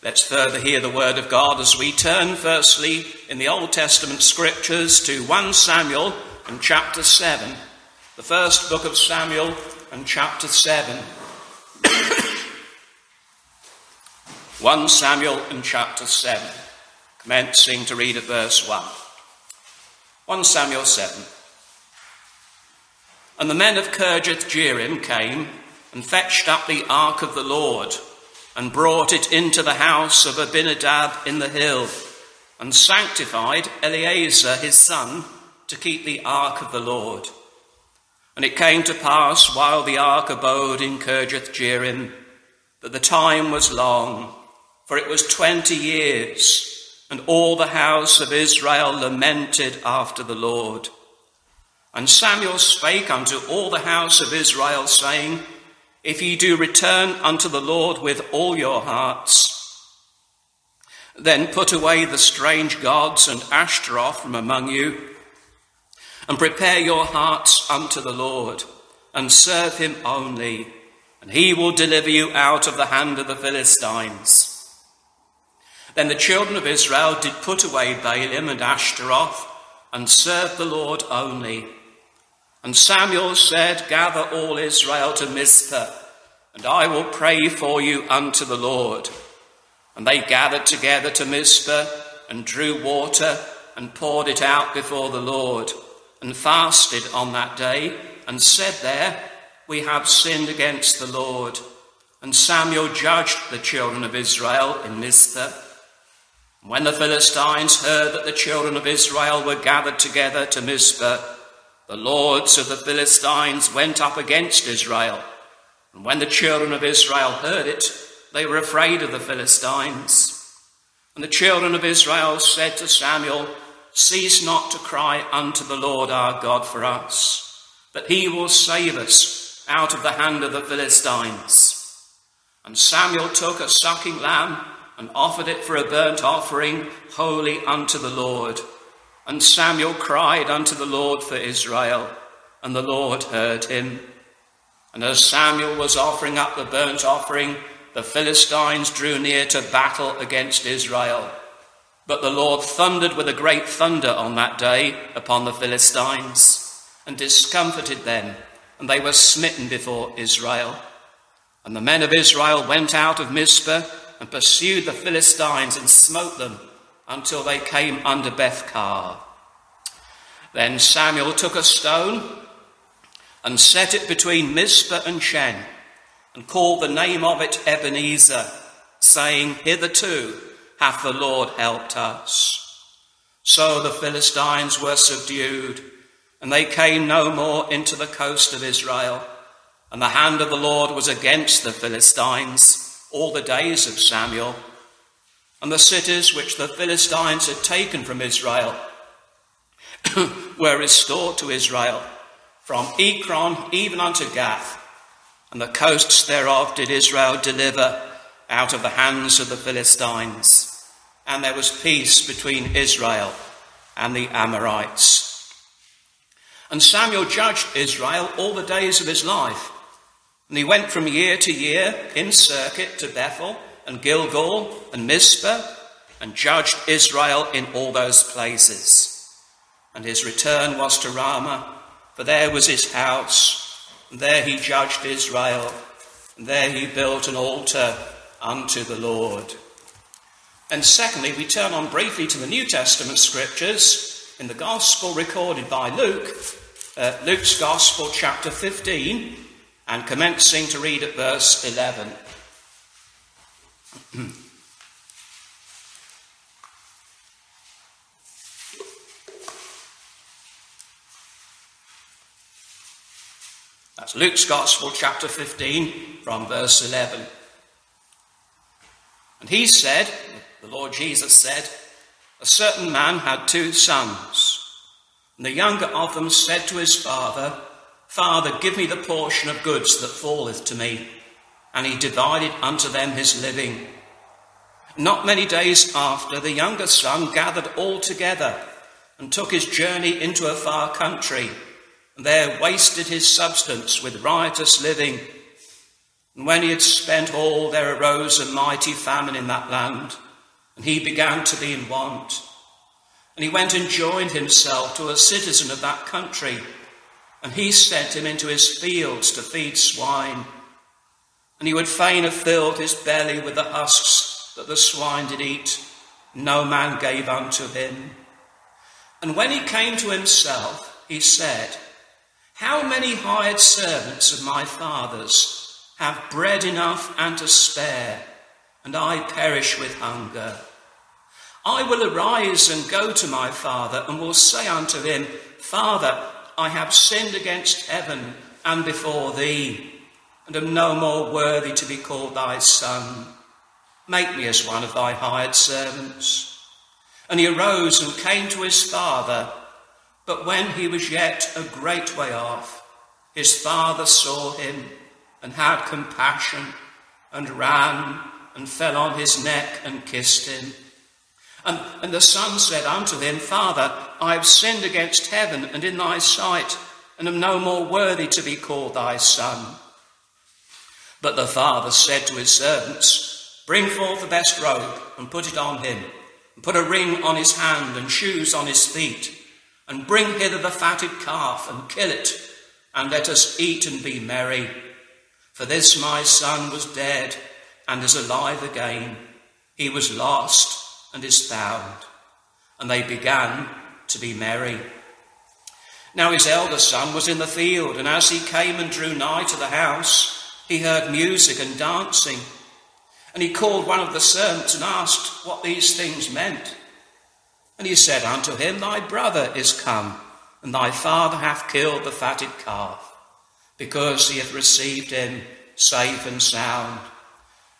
Let's further hear the word of God as we turn firstly in the Old Testament scriptures to 1 Samuel and chapter 7. The first book of Samuel and chapter 7. 1 Samuel and chapter 7, commencing to read at verse 1. 1 Samuel 7. And the men of Kirjath Jearim came and fetched up the ark of the Lord and brought it into the house of Abinadab in the hill, and sanctified Eleazar his son to keep the ark of the Lord. And it came to pass while the ark abode in Kirjath Jearim that the time was long, for it was twenty years, and all the house of Israel lamented after the Lord. And Samuel spake unto all the house of Israel, saying, if ye do return unto the Lord with all your hearts. Then put away the strange gods and Ashtaroth from among you, and prepare your hearts unto the Lord, and serve him only, and he will deliver you out of the hand of the Philistines. Then the children of Israel did put away Baalim and Ashtaroth, and serve the Lord only. And Samuel said, Gather all Israel to Mizpah, and I will pray for you unto the Lord. And they gathered together to Mizpah, and drew water, and poured it out before the Lord, and fasted on that day, and said there, We have sinned against the Lord. And Samuel judged the children of Israel in Mizpah. When the Philistines heard that the children of Israel were gathered together to Mizpah, the lords of the Philistines went up against Israel. And when the children of Israel heard it, they were afraid of the Philistines. And the children of Israel said to Samuel, Cease not to cry unto the Lord our God for us, that he will save us out of the hand of the Philistines. And Samuel took a sucking lamb and offered it for a burnt offering, holy unto the Lord. And Samuel cried unto the Lord for Israel, and the Lord heard him. And as Samuel was offering up the burnt offering, the Philistines drew near to battle against Israel. But the Lord thundered with a great thunder on that day upon the Philistines, and discomfited them, and they were smitten before Israel. And the men of Israel went out of Mizpah and pursued the Philistines and smote them until they came under Bethcar. Then Samuel took a stone and set it between Mizpah and Shen, and called the name of it Ebenezer, saying, Hitherto hath the Lord helped us. So the Philistines were subdued, and they came no more into the coast of Israel. And the hand of the Lord was against the Philistines all the days of Samuel. And the cities which the Philistines had taken from Israel were restored to Israel, from Ekron even unto Gath, and the coasts thereof did Israel deliver out of the hands of the Philistines. And there was peace between Israel and the Amorites. And Samuel judged Israel all the days of his life. And he went from year to year in circuit to Bethel and Gilgal and Mizpah and judged Israel in all those places. And his return was to Ramah, for there was his house, and there he judged Israel, and there he built an altar unto the Lord. And secondly, we turn on briefly to the New Testament scriptures in the Gospel recorded by Luke, uh, Luke's Gospel, chapter 15, and commencing to read at verse 11. That's Luke's Gospel, chapter 15, from verse 11. And he said, the Lord Jesus said, a certain man had two sons. And the younger of them said to his father, Father, give me the portion of goods that falleth to me. And he divided unto them his living. Not many days after, the younger son gathered all together and took his journey into a far country, and there wasted his substance with riotous living. And when he had spent all, there arose a mighty famine in that land, and he began to be in want. And he went and joined himself to a citizen of that country, and he sent him into his fields to feed swine. And he would fain have filled his belly with the husks that the swine did eat. No man gave unto him. And when he came to himself, he said, How many hired servants of my father's have bread enough and to spare, and I perish with hunger? I will arise and go to my father, and will say unto him, Father, I have sinned against heaven and before thee, and am no more worthy to be called thy son. Make me as one of thy hired servants. And he arose and came to his father. But when he was yet a great way off, his father saw him and had compassion and ran and fell on his neck and kissed him. And, and the son said unto him, Father, I have sinned against heaven and in thy sight, and am no more worthy to be called thy son. But the father said to his servants, Bring forth the best robe and put it on him and put a ring on his hand and shoes on his feet, and bring hither the fatted calf and kill it, and let us eat and be merry. For this my son was dead and is alive again. He was lost and is found. And they began to be merry. Now his elder son was in the field, and as he came and drew nigh to the house, he heard music and dancing. And he called one of the servants and asked what these things meant. And he said unto him, Thy brother is come, and thy father hath killed the fatted calf, because he hath received him safe and sound.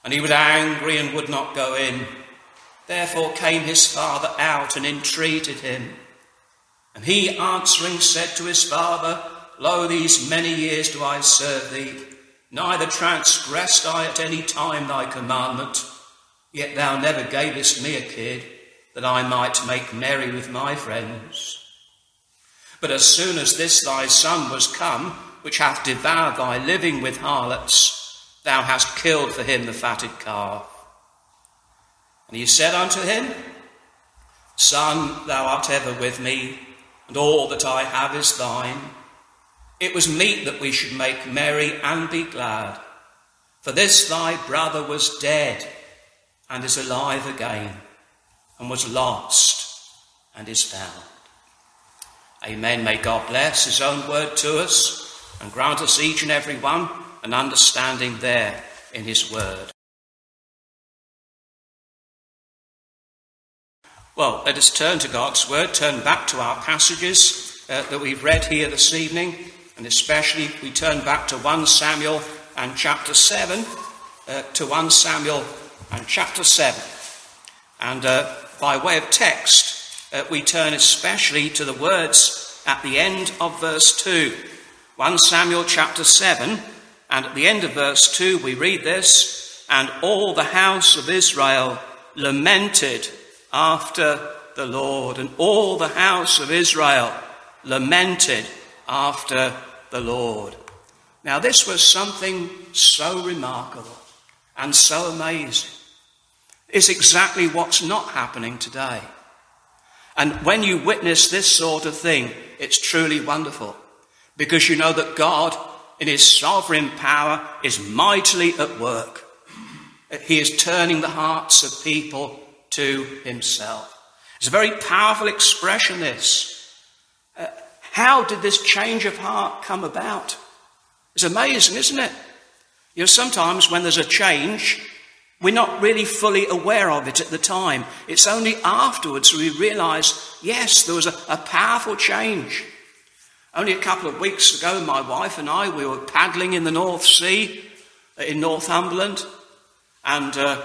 And he was angry and would not go in. Therefore came his father out and entreated him. And he answering said to his father, Lo, these many years do I serve thee Neither transgressed I at any time thy commandment, yet thou never gavest me a kid, that I might make merry with my friends. But as soon as this thy son was come, which hath devoured thy living with harlots, thou hast killed for him the fatted calf. And he said unto him, Son, thou art ever with me, and all that I have is thine. It was meet that we should make merry and be glad. For this thy brother was dead and is alive again, and was lost and is found. Amen. May God bless his own word to us and grant us each and every one an understanding there in his word. Well, let us turn to God's word, turn back to our passages uh, that we've read here this evening and especially we turn back to 1 Samuel and chapter 7, uh, to 1 Samuel and chapter 7. And uh, by way of text, uh, we turn especially to the words at the end of verse 2. 1 Samuel chapter 7, and at the end of verse 2, we read this And all the house of Israel lamented after the Lord, and all the house of Israel lamented after the Lord. Now, this was something so remarkable and so amazing. It's exactly what's not happening today. And when you witness this sort of thing, it's truly wonderful because you know that God, in His sovereign power, is mightily at work. He is turning the hearts of people to Himself. It's a very powerful expression, this. Uh, how did this change of heart come about? It's amazing, isn't it? You know, sometimes when there's a change, we're not really fully aware of it at the time. It's only afterwards we realize, yes, there was a, a powerful change. Only a couple of weeks ago, my wife and I, we were paddling in the North Sea uh, in Northumberland, and uh,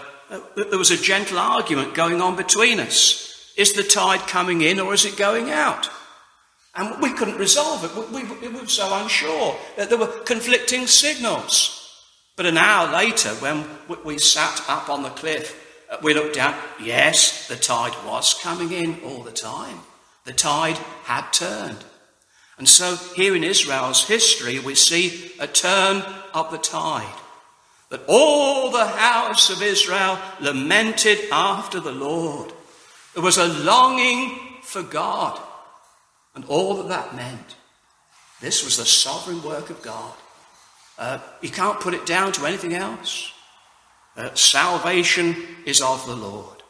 there was a gentle argument going on between us. Is the tide coming in or is it going out? And we couldn't resolve it. We, we, we were so unsure. that There were conflicting signals. But an hour later, when we sat up on the cliff, uh, we looked down. Yes, the tide was coming in all the time. The tide had turned. And so here in Israel's history, we see a turn of the tide. that all the house of Israel lamented after the Lord. There was a longing for God and all that that meant. This was the sovereign work of God. Uh, you can't put it down to anything else. Uh, salvation is of the Lord.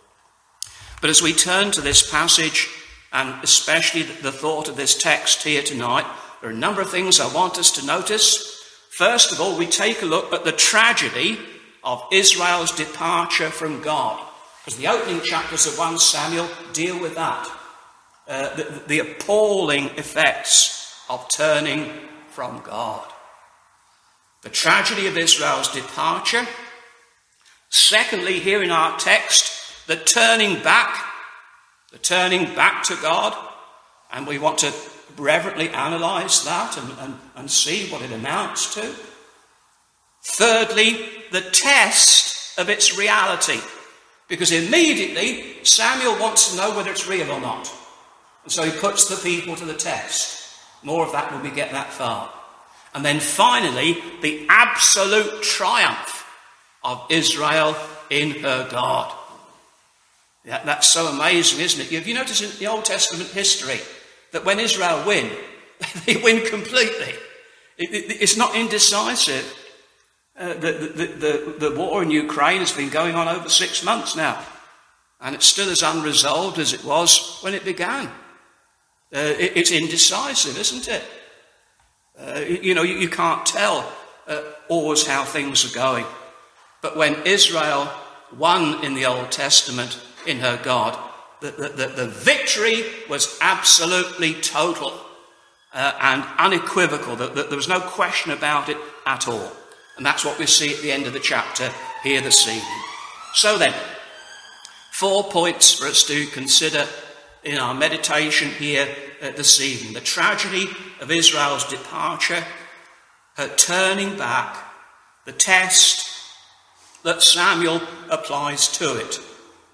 But as we turn to this passage, and especially the thought of this text here tonight, there are a number of things I want us to notice. First of all, we take a look at the tragedy of Israel's departure from God. Because the opening chapters of 1 Samuel deal with that. Uh, the, the appalling effects of turning from God. The tragedy of Israel's departure. Secondly, here in our text, the turning back, the turning back to God. And we want to reverently analyze that and, and, and see what it amounts to. Thirdly, the test of its reality. Because immediately Samuel wants to know whether it's real or not. And so he puts the people to the test. More of that when we get that far. And then finally, the absolute triumph of Israel in her God. Yeah, that's so amazing, isn't it? Have you noticed in the Old Testament history that when Israel win, they win completely. It, it, it's not indecisive. Uh, the, the, the, the, war in Ukraine has been going on over six months now, and it's still as unresolved as it was when it began. Uh, it, it's indecisive, isn't it? Uh, you know, you, you, can't tell uh, always how things are going. But when Israel won in the Old Testament in her God, the, the, the victory was absolutely total uh, and unequivocal. There, there was no question about it at all. And that's what we see at the end of the chapter here this evening. So then, four points for us to consider in our meditation here uh, this evening the tragedy of Israel's departure, her turning back, the test that Samuel applies to it,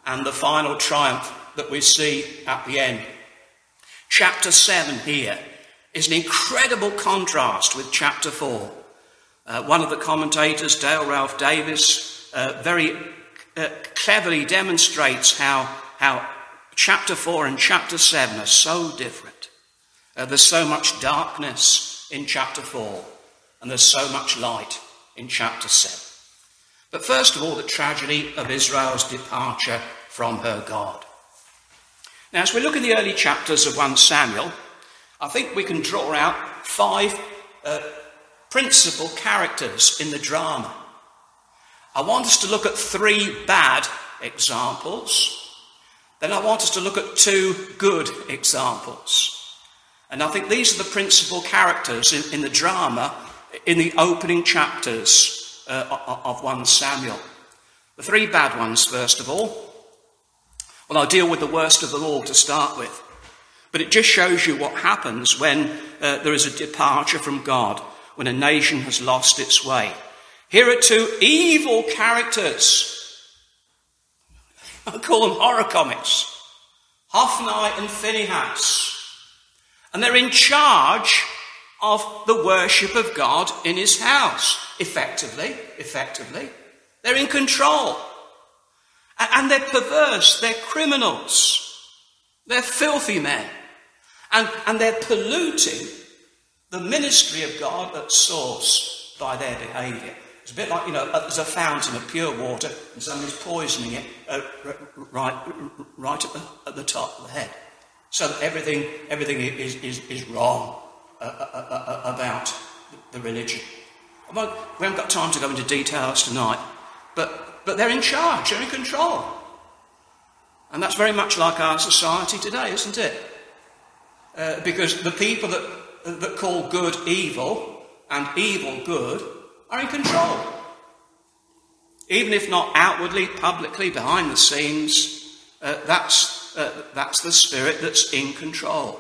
and the final triumph that we see at the end. Chapter 7 here is an incredible contrast with chapter 4. Uh, one of the commentators, Dale Ralph Davis, uh, very uh, cleverly demonstrates how, how chapter 4 and chapter 7 are so different. Uh, there's so much darkness in chapter 4, and there's so much light in chapter 7. But first of all, the tragedy of Israel's departure from her God. Now, as we look in the early chapters of 1 Samuel, I think we can draw out five uh, principal characters in the drama. I want us to look at three bad examples. Then I want us to look at two good examples. And I think these are the principal characters in, in the drama in the opening chapters uh, of 1 Samuel. The three bad ones, first of all. Well, I'll deal with the worst of them all to start with. But it just shows you what happens when uh, there is a departure from God, when a nation has lost its way. Here are two evil characters. I call them horror comics Hophni and Phinehas. And they're in charge of the worship of God in his house. Effectively, effectively. They're in control. And they're perverse, they're criminals, they're filthy men, and, and they're polluting the ministry of God at source by their behaviour. It's a bit like, you know, there's a fountain of pure water and somebody's poisoning it uh, right, right at, the, at the top of the head. So that everything, everything is, is, is wrong uh, uh, uh, uh about the religion. we haven't got time to go into details tonight, but but they're in charge, they're in control. And that's very much like our society today, isn't it? Uh, because the people that, that call good evil and evil good are in control. Even if not outwardly, publicly, behind the scenes, uh, that's, uh, that's the spirit that's in control.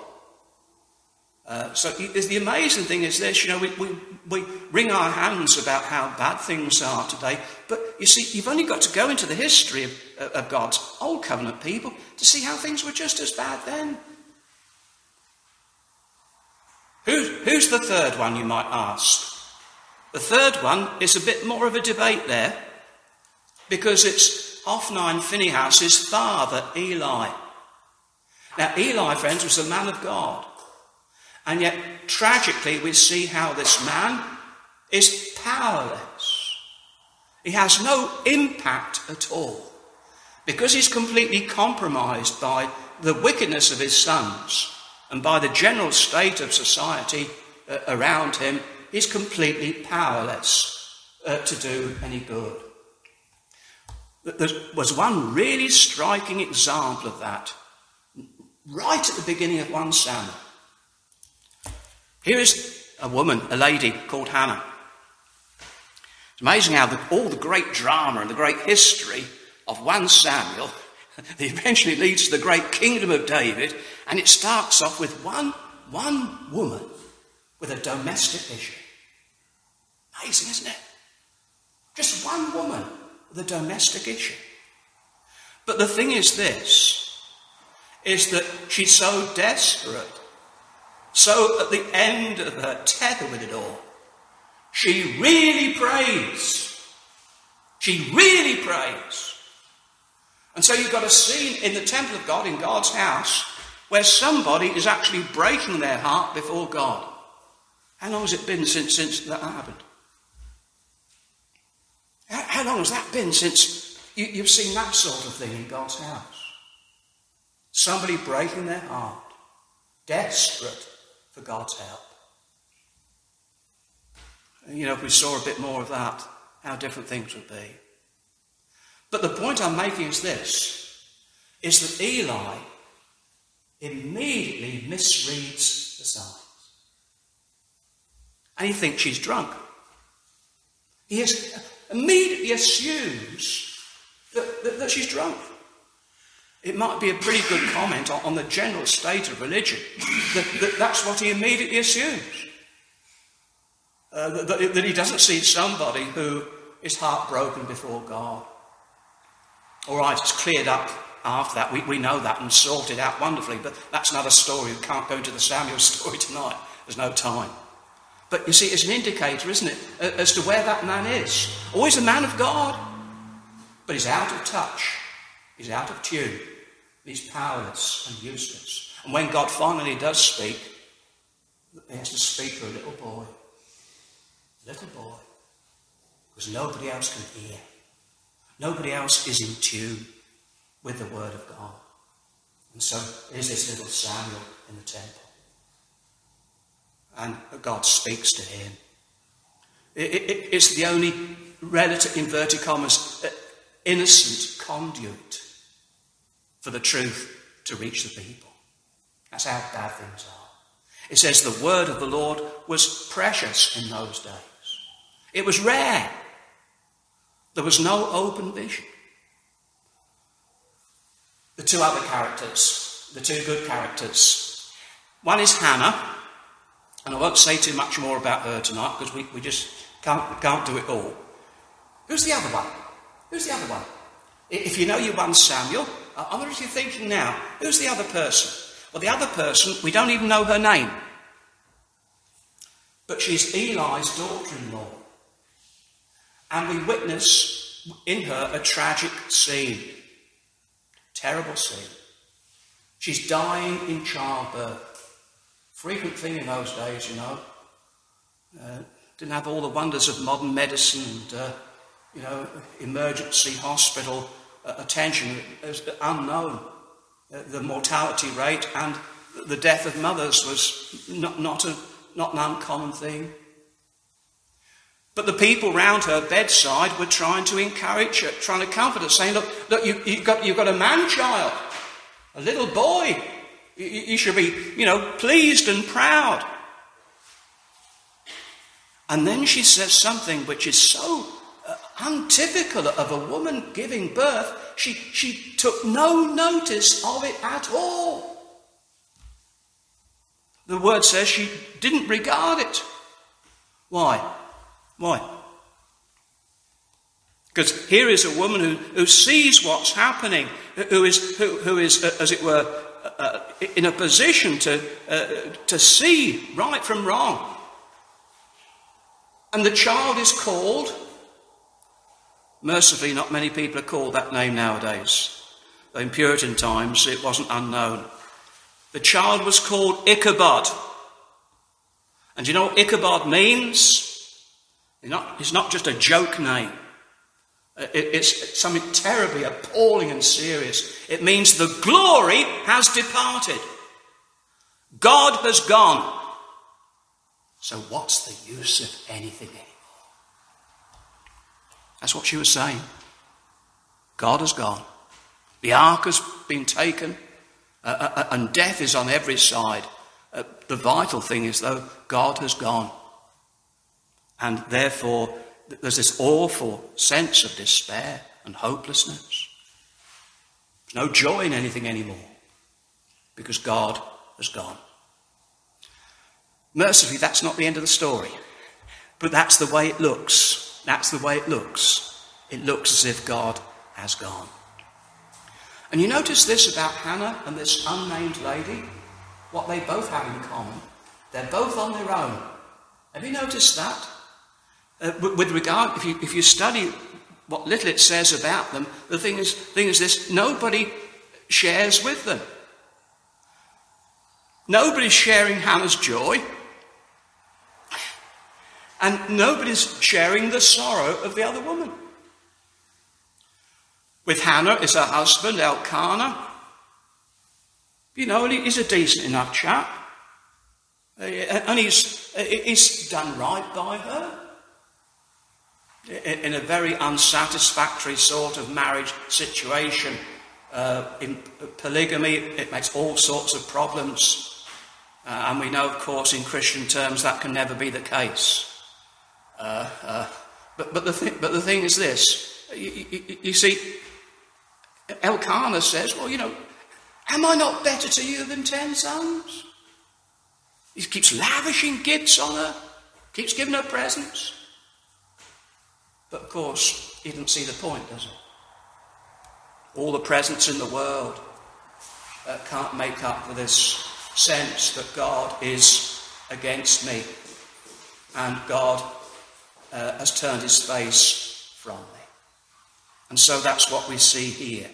Uh, so the amazing thing is this, you know, we, we, we wring our hands about how bad things are today, but you see, you've only got to go into the history of, of God's old covenant people to see how things were just as bad then. Who, who's the third one, you might ask? The third one is a bit more of a debate there because it's Hophni and Phinehas' father, Eli. Now, Eli, friends, was a man of God. And yet, tragically, we see how this man is powerless. He has no impact at all because he's completely compromised by the wickedness of his sons and by the general state of society uh, around him. He's completely powerless uh, to do any good. There was one really striking example of that right at the beginning of 1 Samuel. Here is a woman, a lady called Hannah. It's amazing how the, all the great drama and the great history of 1 Samuel eventually leads to the great kingdom of David, and it starts off with one, one woman with a domestic issue. Amazing, isn't it? Just one woman with a domestic issue. But the thing is this is that she's so desperate so at the end of her tether with it all, she really prays. She really prays. And so you've got a scene in the temple of God, in God's house, where somebody is actually breaking their heart before God. How long has it been since, since that happened? How, how long has that been since you, you've seen that sort of thing in God's house? Somebody breaking their heart, desperate for God's help. You know, if we saw a bit more of that, how different things would be. But the point I'm making is this is that Eli immediately misreads the signs. And he thinks she's drunk. He immediately assumes that, that, that she's drunk. It might be a pretty good comment on, the general state of religion that, that that's what he immediately assumes. Uh, that, that he doesn't see somebody who is heartbroken before God. All right, it's cleared up after that. We, we know that and sorted out wonderfully, but that's another story. We can't go into the Samuel story tonight. There's no time. But you see, it's an indicator, isn't it, as to where that man is. Always a man of God, but he's out of touch He's out of tune. He's powerless and useless. And when God finally does speak, he has to speak to a little boy. A Little boy. Because nobody else can hear. Nobody else is in tune with the Word of God. And so there's this little Samuel in the temple. And God speaks to him. It, it, it's the only relative, inverted commas, uh, innocent conduit for the truth to reach the people. That's how bad things are. It says the word of the Lord was precious in those days. It was rare. There was no open vision. The two other characters, the two good characters. One is Hannah, and I won't say too much more about her tonight because we, we just can't, can't do it all. Who's the other one? Who's the other one? If you know you won Samuel, I wonder if you're thinking now, who's the other person? Well, the other person, we don't even know her name. But she's Eli's daughter in law. And we witness in her a tragic scene. Terrible scene. She's dying in childbirth. Frequent thing in those days, you know. Uh, didn't have all the wonders of modern medicine and, uh, you know, emergency hospital attention is unknown. Uh, the mortality rate and the death of mothers was not, not, a, not an uncommon thing. But the people round her bedside were trying to encourage her, trying to comfort her, saying, Look, look you, have got, you've got a man child, a little boy. You, you should be, you know, pleased and proud. And then she says something which is so untypical of a woman giving birth, she, she took no notice of it at all. The word says she didn't regard it. Why? Why? Because here is a woman who, who sees what's happening, who is, who, who is uh, as it were, uh, uh in a position to, uh, to see right from wrong. And the child is called, mercifully, not many people are called that name nowadays. Though in Puritan times it wasn't unknown. The child was called Ichabod. And you know what Ichabod means? It's not, it's not just a joke name. Uh, it's something terribly appalling and serious. It means the glory has departed. God has gone. So, what's the use of anything anymore? That's what she was saying. God has gone. The ark has been taken, uh, uh, uh and death is on every side. Uh, the vital thing is, though, God has gone. And therefore, there's this awful sense of despair and hopelessness. There's no joy in anything anymore because God has gone. Mercifully, that's not the end of the story. But that's the way it looks. That's the way it looks. It looks as if God has gone. And you notice this about Hannah and this unnamed lady? What they both have in common. They're both on their own. Have you noticed that? Uh, with regard, if you, if you study what little it says about them, the thing is, thing is this nobody shares with them. Nobody's sharing Hannah's joy. And nobody's sharing the sorrow of the other woman. With Hannah is her husband, Elkanah. You know, he's a decent enough chap. Uh, and he's, uh, he's done right by her. In a very unsatisfactory sort of marriage situation. Uh, in polygamy, it makes all sorts of problems. Uh, and we know, of course, in Christian terms, that can never be the case. Uh, uh, but, but, the thi- but the thing is this you, you, you see, Elkanah says, Well, you know, am I not better to you than ten sons? He keeps lavishing gifts on her, keeps giving her presents. But of course, he doesn't see the point, does he? All the presents in the world uh, can't make up for this sense that God is against me and God uh, has turned his face from me. And so that's what we see here.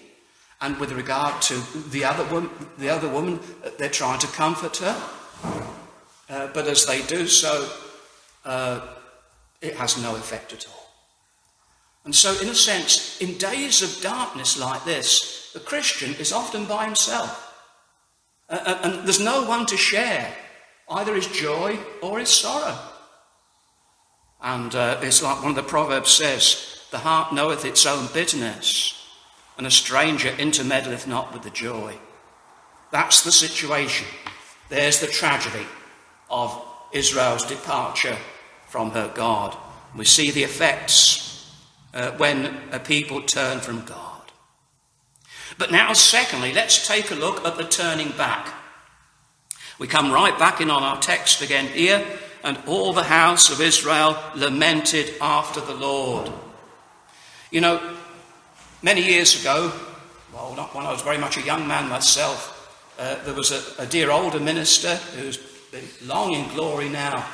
And with regard to the other woman, the other woman uh, they're trying to comfort her. Uh, but as they do so, uh, it has no effect at all. And so, in a sense, in days of darkness like this, the Christian is often by himself. Uh, uh and there's no one to share either his joy or his sorrow. And uh, it's like one of the Proverbs says the heart knoweth its own bitterness, and a stranger intermeddleth not with the joy. That's the situation. There's the tragedy of Israel's departure from her God. We see the effects uh, when a people turn from God. But now, secondly, let's take a look at the turning back. We come right back in on our text again here and all the house of Israel lamented after the Lord. You know, many years ago, well, not when I was very much a young man myself, uh, there was a, a, dear older minister who's long in glory now.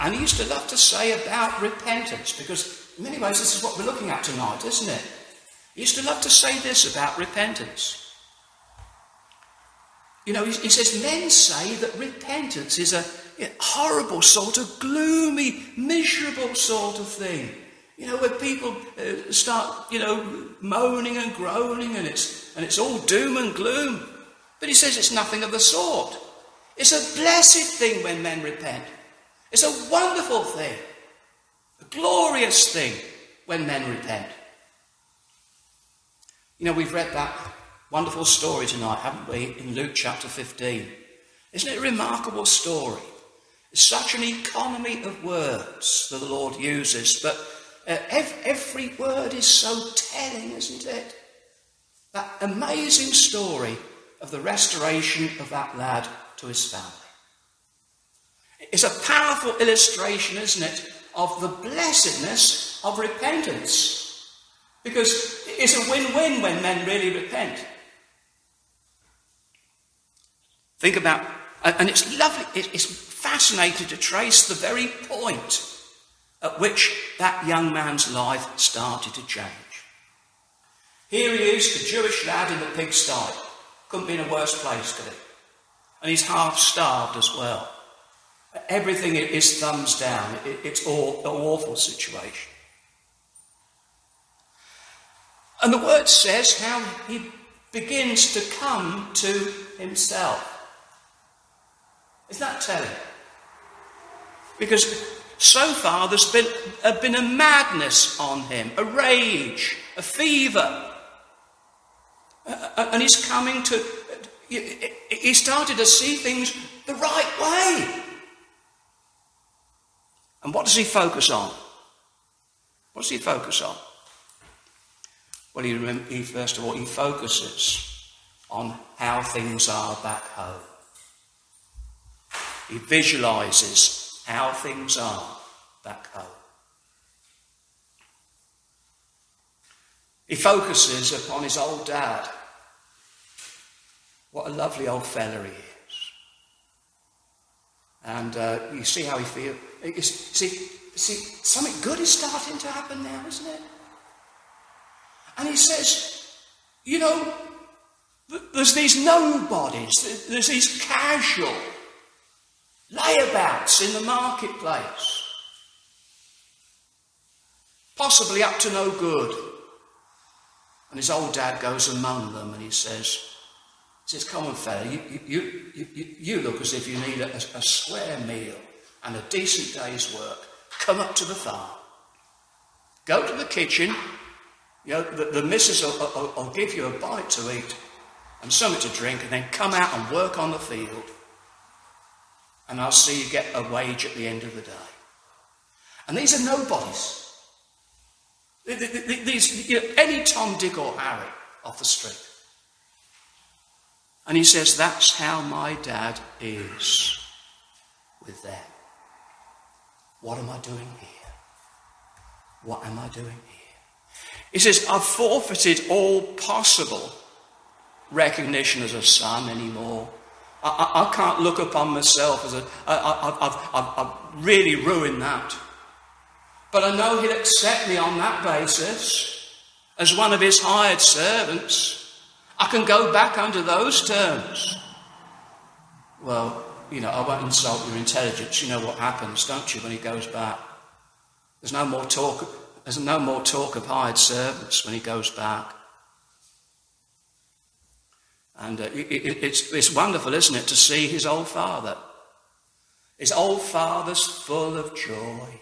And he used to love to say about repentance, because in many ways this is what we're looking at tonight, isn't it? He used to love to say this about repentance. You know, he, he says, men say that repentance is a horrible sort of gloomy, miserable sort of thing. You know, where people uh, start, you know, moaning and groaning and it's, and it's all doom and gloom. But he says it's nothing of the sort. It's a blessed thing when men repent. It's a wonderful thing, a glorious thing when men repent. You know, we've read that wonderful story tonight, haven't we, in Luke chapter 15. Isn't it a remarkable story? Such an economy of words that the Lord uses, but uh, every, word is so telling, isn't it? That amazing story of the restoration of that lad to his family. It's a powerful illustration, isn't it, of the blessedness of repentance. Because it's a win win when men really repent. Think about, and it's lovely, it's fascinated to trace the very point at which that young man's life started to change. Here he is, the Jewish lad in the pigsty. Couldn't be in a worse place, could he? And he's half starved as well. Everything is thumbs down. It's all, an awful situation. And the word says how he begins to come to himself. Is that telling? Because so far there's been, uh, been a madness on him, a rage, a fever. Uh, uh and he's coming to, he started to see things the right way. And what does he focus on? What does he focus on? Well, he, he first of all, he focuses on how things are back home. He visualizes how things are back home. He focuses upon his old dad. What a lovely old fella he is. And uh, you see how he feels. See, see, something good is starting to happen now, isn't it? And he says, you know, there's these nobodies, there's these casual layabouts in the marketplace, possibly up to no good. And his old dad goes among them and he says, he says, come on, fella, you, you, you, you, look as if you need a, a square meal and a decent day's work. Come up to the farm. Go to the kitchen. You know, the, the missus will, will, will give you a bite to eat and something to drink, and then come out and work on the field and I'll see you get a wage at the end of the day. And these are nobodies. These, you know, any Tom, Dick, or Harry off the street. And he says, That's how my dad is with them. What am I doing here? What am I doing here? He says, I've forfeited all possible recognition as a son anymore. I, I, can't look upon myself as a. I, I, I've, I've, I've really ruined that. But I know He'll accept me on that basis as one of His hired servants. I can go back under those terms. Well, you know, I won't insult your intelligence. You know what happens, don't you, when he goes back? There's no more talk. There's no more talk of hired servants when he goes back. And uh, it, it, it's, it's wonderful, isn't it, to see his old father. His old father's full of joy.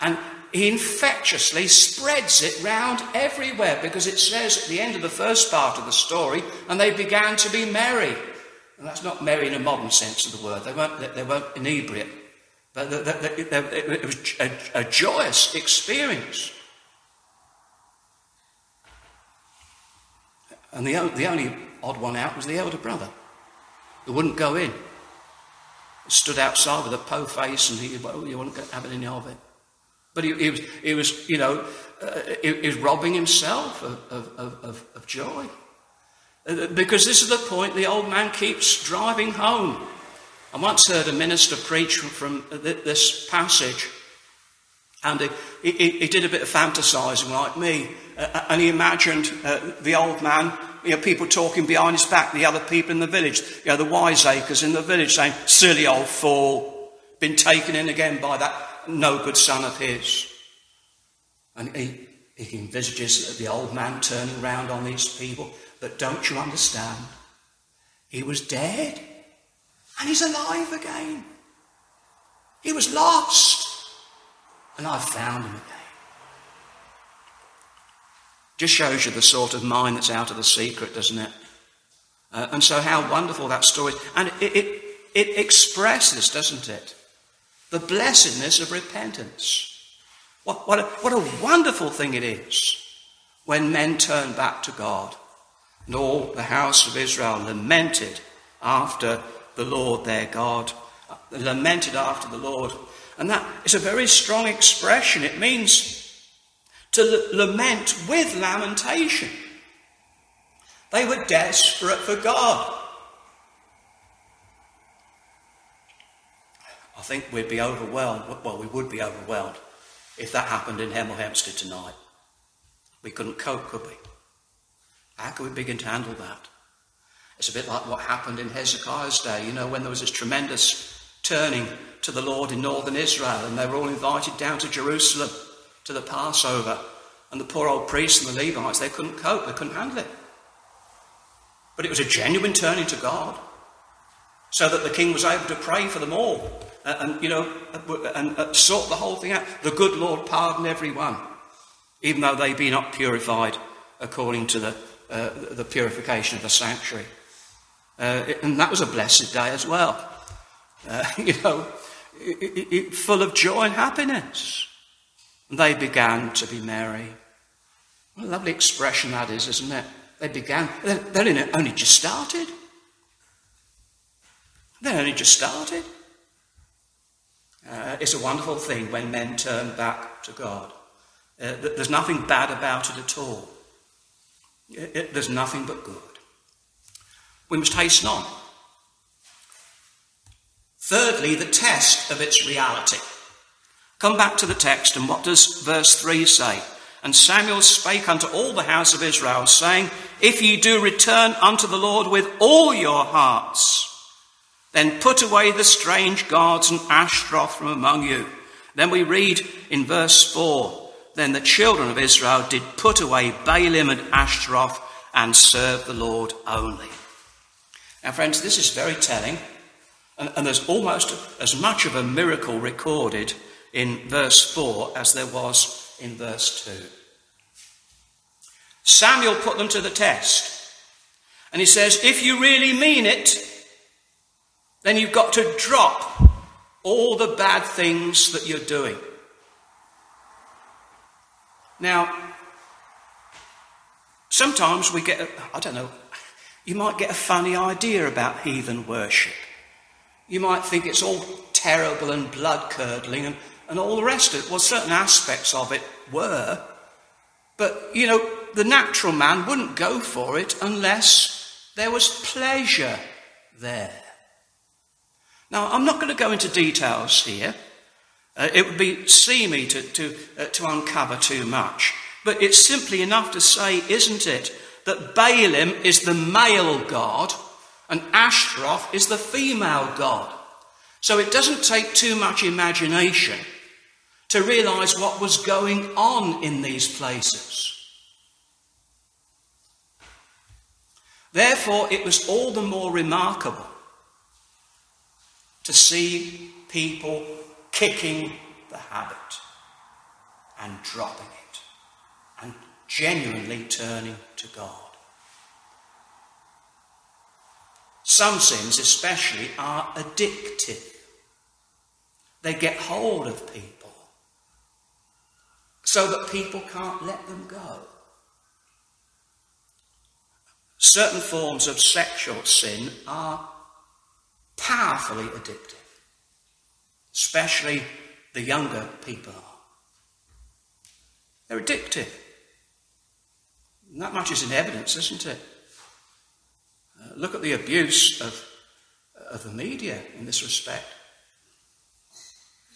And he infectiously spreads it round everywhere because it says at the end of the first part of the story, and they began to be merry. And that's not merry in a modern sense of the word. They weren't, they weren't inebriate. But it was a, a joyous experience. And the, the only odd one out was the elder brother, who wouldn't go in. Stood outside with a po face and he, well, you wouldn't have any of it. But he, he, was, he was, you know, uh, he, he, was robbing himself of, of, of, of joy. Uh, because this is the point the old man keeps driving home. I once heard a minister preach from, this passage, and he, he, he, did a bit of fantasizing like me, uh, and he imagined uh, the old man you know, people talking behind his back, the other people in the village, you know, the wiseacres in the village saying, silly old fool, been taken in again by that no good son of his. And he, he envisages the old man turning round on these people. But don't you understand? He was dead and he's alive again. He was lost and I've found him again. Just shows you the sort of mind that's out of the secret, doesn't it? Uh, and so, how wonderful that story is. And it, it, it expresses, doesn't it, the blessedness of repentance. What, what, a, what a wonderful thing it is when men turn back to God. And all the house of Israel lamented after the Lord their God. Lamented after the Lord. And that is a very strong expression. It means to lament with lamentation. They were desperate for God. I think we'd be overwhelmed. Well, we would be overwhelmed if that happened in Hemel Hempstead tonight. We couldn't cope, could we? How could we begin to handle that? It's a bit like what happened in Hezekiah's day, you know, when there was this tremendous turning to the Lord in northern Israel, and they were all invited down to Jerusalem to the Passover. And the poor old priests and the Levites, they couldn't cope, they couldn't handle it. But it was a genuine turning to God, so that the king was able to pray for them all uh, and, you know, uh, and uh, sort the whole thing out. The good Lord pardon everyone, even though they be not purified according to the, uh, the purification of the sanctuary. Uh, and that was a blessed day as well. Uh, you know, it, it, full of joy and happiness. And they began to be merry. What a lovely expression that is, isn't it? They began, they're only just started. They only just started. Uh, it's a wonderful thing when men turn back to God. Uh, there's nothing bad about it at all. It, it, there's nothing but good. We must hasten on. Thirdly, the test of its reality. Come back to the text, and what does verse 3 say? And Samuel spake unto all the house of Israel, saying, If ye do return unto the Lord with all your hearts, then put away the strange gods and Ashtaroth from among you. Then we read in verse 4 Then the children of Israel did put away Baalim and Ashtaroth and serve the Lord only. Now, friends, this is very telling, and, and there's almost as much of a miracle recorded in verse 4 as there was in verse 2. Samuel put them to the test. And he says, if you really mean it, then you've got to drop all the bad things that you're doing. Now, sometimes we get, I don't know, you might get a funny idea about heathen worship. You might think it's all terrible and blood curdling and, and all the rest of it. Well, certain aspects of it were. But, you know, the natural man wouldn't go for it unless there was pleasure there. Now, I'm not going to go into details here. Uh, it would be seamy to, to, uh, to uncover too much. But it's simply enough to say, isn't it, that Baalim is the male god and Ashtaroth is the female god. So it doesn't take too much imagination to realize what was going on in these places. Therefore, it was all the more remarkable to see people kicking the habit and dropping it and genuinely turning to God. Some sins, especially, are addictive. They get hold of people so that people can't let them go. Certain forms of sexual sin are powerfully addictive, especially the younger people are. They're addictive. And that much is in evidence, isn't it? Uh, look at the abuse of, of the media in this respect.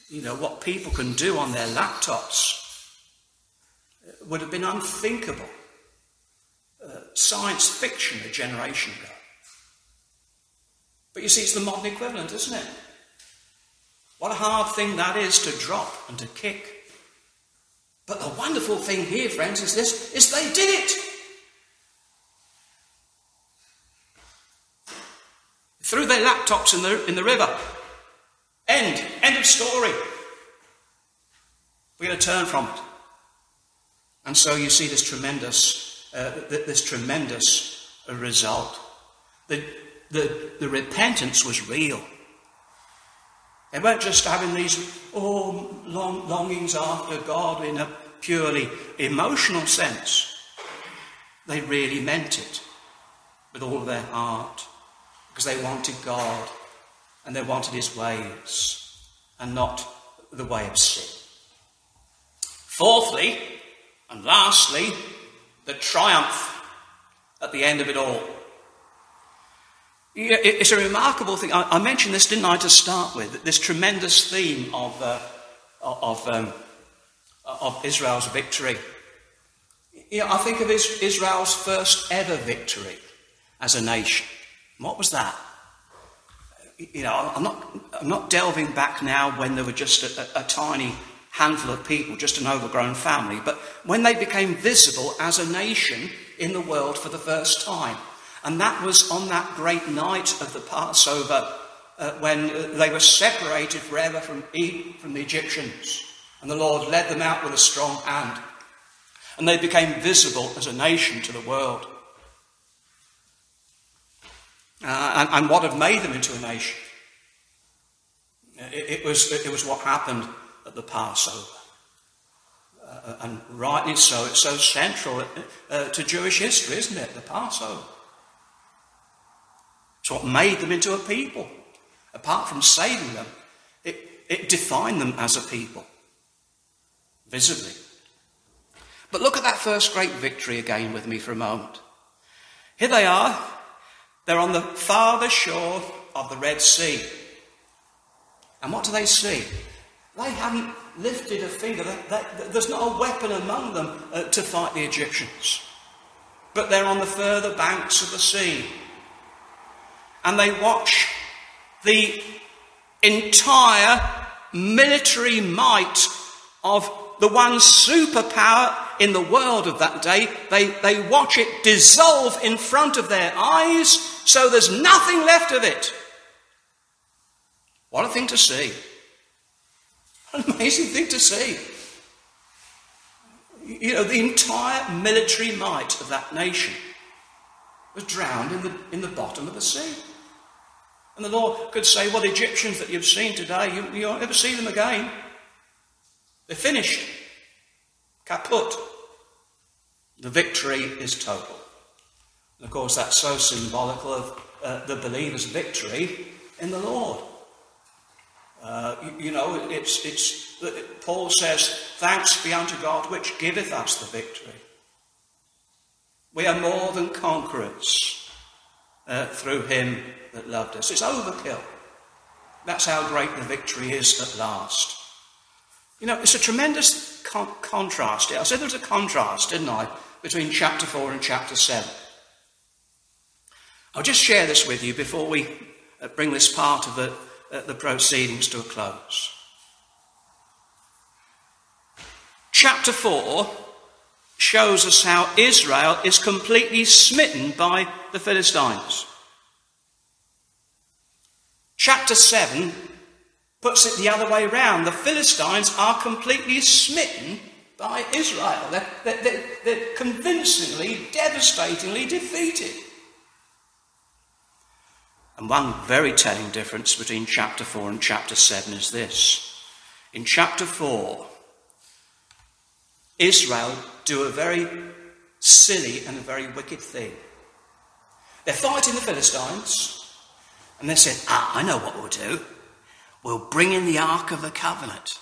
You know, what people can do on their laptops would have been unthinkable. Uh, science fiction a generation ago. But you see, it's the modern equivalent, isn't it? What a hard thing that is to drop and to kick. But the wonderful thing here, friends, is this, is they did it. Threw their laptops in the, in the river. End. End of story. We're going to turn from it. And so you see this tremendous, uh, this tremendous result. The, the, the repentance was real. They weren't just having these oh, long, longings after God in a purely emotional sense. They really meant it with all their heart because they wanted God and they wanted His ways and not the way of sin. Fourthly, and lastly, the triumph at the end of it all. It's a remarkable thing. I mentioned this, didn't I, to start with? This tremendous theme of, uh, of, um, of Israel's victory. You know, I think of Israel's first ever victory as a nation. What was that? You know, I'm not, I'm not delving back now when there were just a, a, a tiny handful of people, just an overgrown family, but when they became visible as a nation in the world for the first time. And that was on that great night of the Passover uh, when uh, they were separated forever from, from the Egyptians. And the Lord led them out with a strong hand. And they became visible as a nation to the world. Uh, and, and, what had made them into a nation? It, it, was, it was what happened at the Passover. Uh, and rightly so, it's so central uh, to Jewish history, isn't it? The Passover. It's what made them into a people. Apart from saving them, it, it defined them as a people, visibly. But look at that first great victory again with me for a moment. Here they are. They're on the farther shore of the Red Sea. And what do they see? They haven't lifted a finger. They, they, there's not a weapon among them uh, to fight the Egyptians. But they're on the further banks of the sea. And they watch the entire military might of the one superpower in the world of that day. They, they watch it dissolve in front of their eyes, so there's nothing left of it. What a thing to see! An amazing thing to see. You know, the entire military might of that nation was drowned in the, in the bottom of the sea. And the Lord could say, Well, the Egyptians that you've seen today, you, you won't ever see them again. They're finished. Kaput. The victory is total. And of course, that's so symbolical of uh, the believer's victory in the Lord. Uh, you, you, know, it's, it's, Paul says, Thanks be unto God which giveth us the victory. We are more than conquerors uh, through him that loved us. It's overkill. That's how great the victory is at last. You know, it's a tremendous con- contrast. I said there was a contrast, didn't I, between chapter 4 and chapter 7. I'll just share this with you before we uh, bring this part of the the proceedings to a close. Chapter 4 shows us how Israel is completely smitten by the Philistines. Chapter 7 puts it the other way round. The Philistines are completely smitten by Israel. They're, they're, they're, convincingly, devastatingly defeated. And one very telling difference between chapter 4 and chapter 7 is this. In chapter 4, Israel do a very silly and a very wicked thing. They're fighting the Philistines, and they said, Ah, I know what we'll do. We'll bring in the Ark of the Covenant.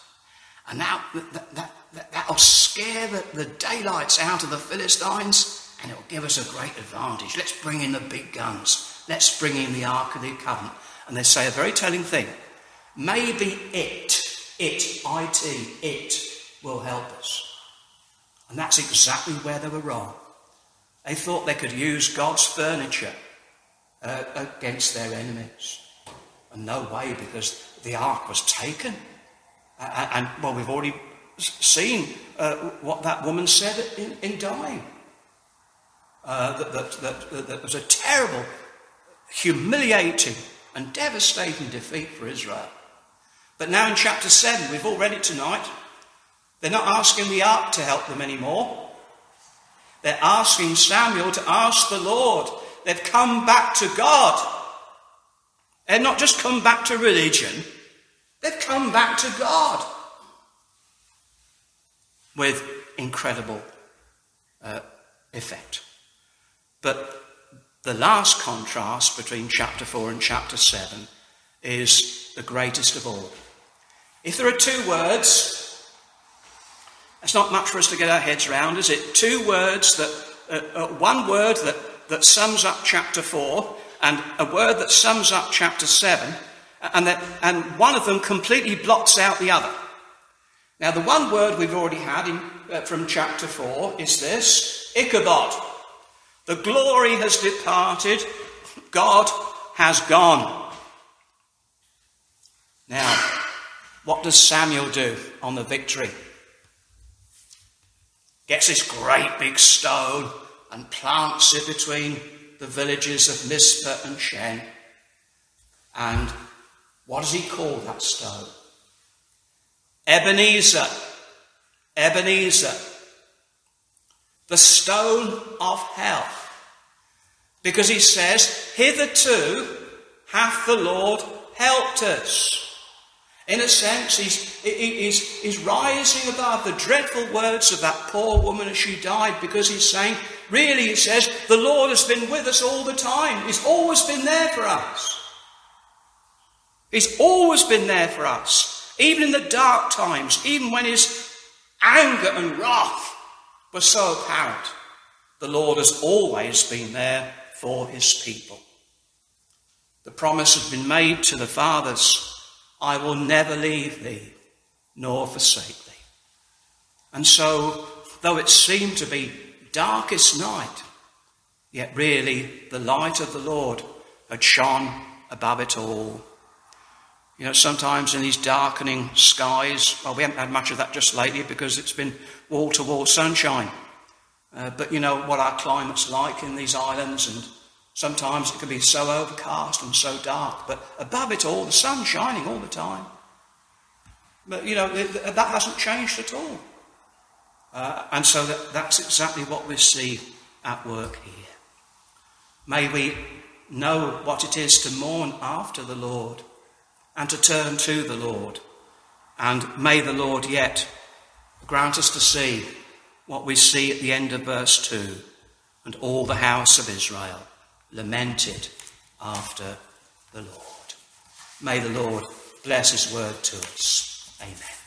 And that, that, that, that, that'll scare the, the daylights out of the Philistines, and it'll give us a great advantage. Let's bring in the big guns. Let's bring in the Ark of the Covenant. And they say a very telling thing. Maybe it, it, it, it will help us. And that's exactly where they were wrong. They thought they could use God's furniture uh, against their enemies. And no way, because the ark was taken. And, well, we've already seen uh, what that woman said in, in dying. Uh, that, that, that, that, was a terrible humiliating and devastating defeat for Israel. But now in chapter 7, we've all read it tonight, they're not asking the ark to help them anymore. They're asking Samuel to ask the Lord. They've come back to God. They've not just come back to religion, they've come back to God with incredible uh, effect. But the last contrast between chapter 4 and chapter 7 is the greatest of all. If there are two words, that's not much for us to get our heads around, is it? Two words that, uh, uh, one word that, that sums up chapter 4 and a word that sums up chapter 7, and, that, and one of them completely blots out the other. Now, the one word we've already had in, uh, from chapter 4 is this Ichabod. The glory has departed, God has gone. Now, what does Samuel do on the victory? Gets this great big stone and plants it between the villages of Mizpah and Shen. And what does he call that stone? Ebenezer. Ebenezer. The stone of help. Because he says, Hitherto hath the Lord helped us. In a sense, he's, he's, he's rising above the dreadful words of that poor woman as she died because he's saying, really, he says, the Lord has been with us all the time. He's always been there for us. He's always been there for us. Even in the dark times, even when his anger and wrath were so apparent, the Lord has always been there for his people. The promise has been made to the fathers I will never leave thee nor forsake thee. And so, though it seemed to be darkest night, yet really the light of the Lord had shone above it all. You know, sometimes in these darkening skies, well, we haven't had much of that just lately because it's been wall to wall sunshine. Uh, but you know what our climate's like in these islands, and sometimes it can be so overcast and so dark, but above it all, the sun's shining all the time. But you know, that hasn't changed at all. Uh, and so that, that's exactly what we see at work here. May we know what it is to mourn after the Lord and to turn to the Lord. And may the Lord yet grant us to see what we see at the end of verse 2 and all the house of Israel lamented after the Lord. May the Lord bless his word to us. Amen.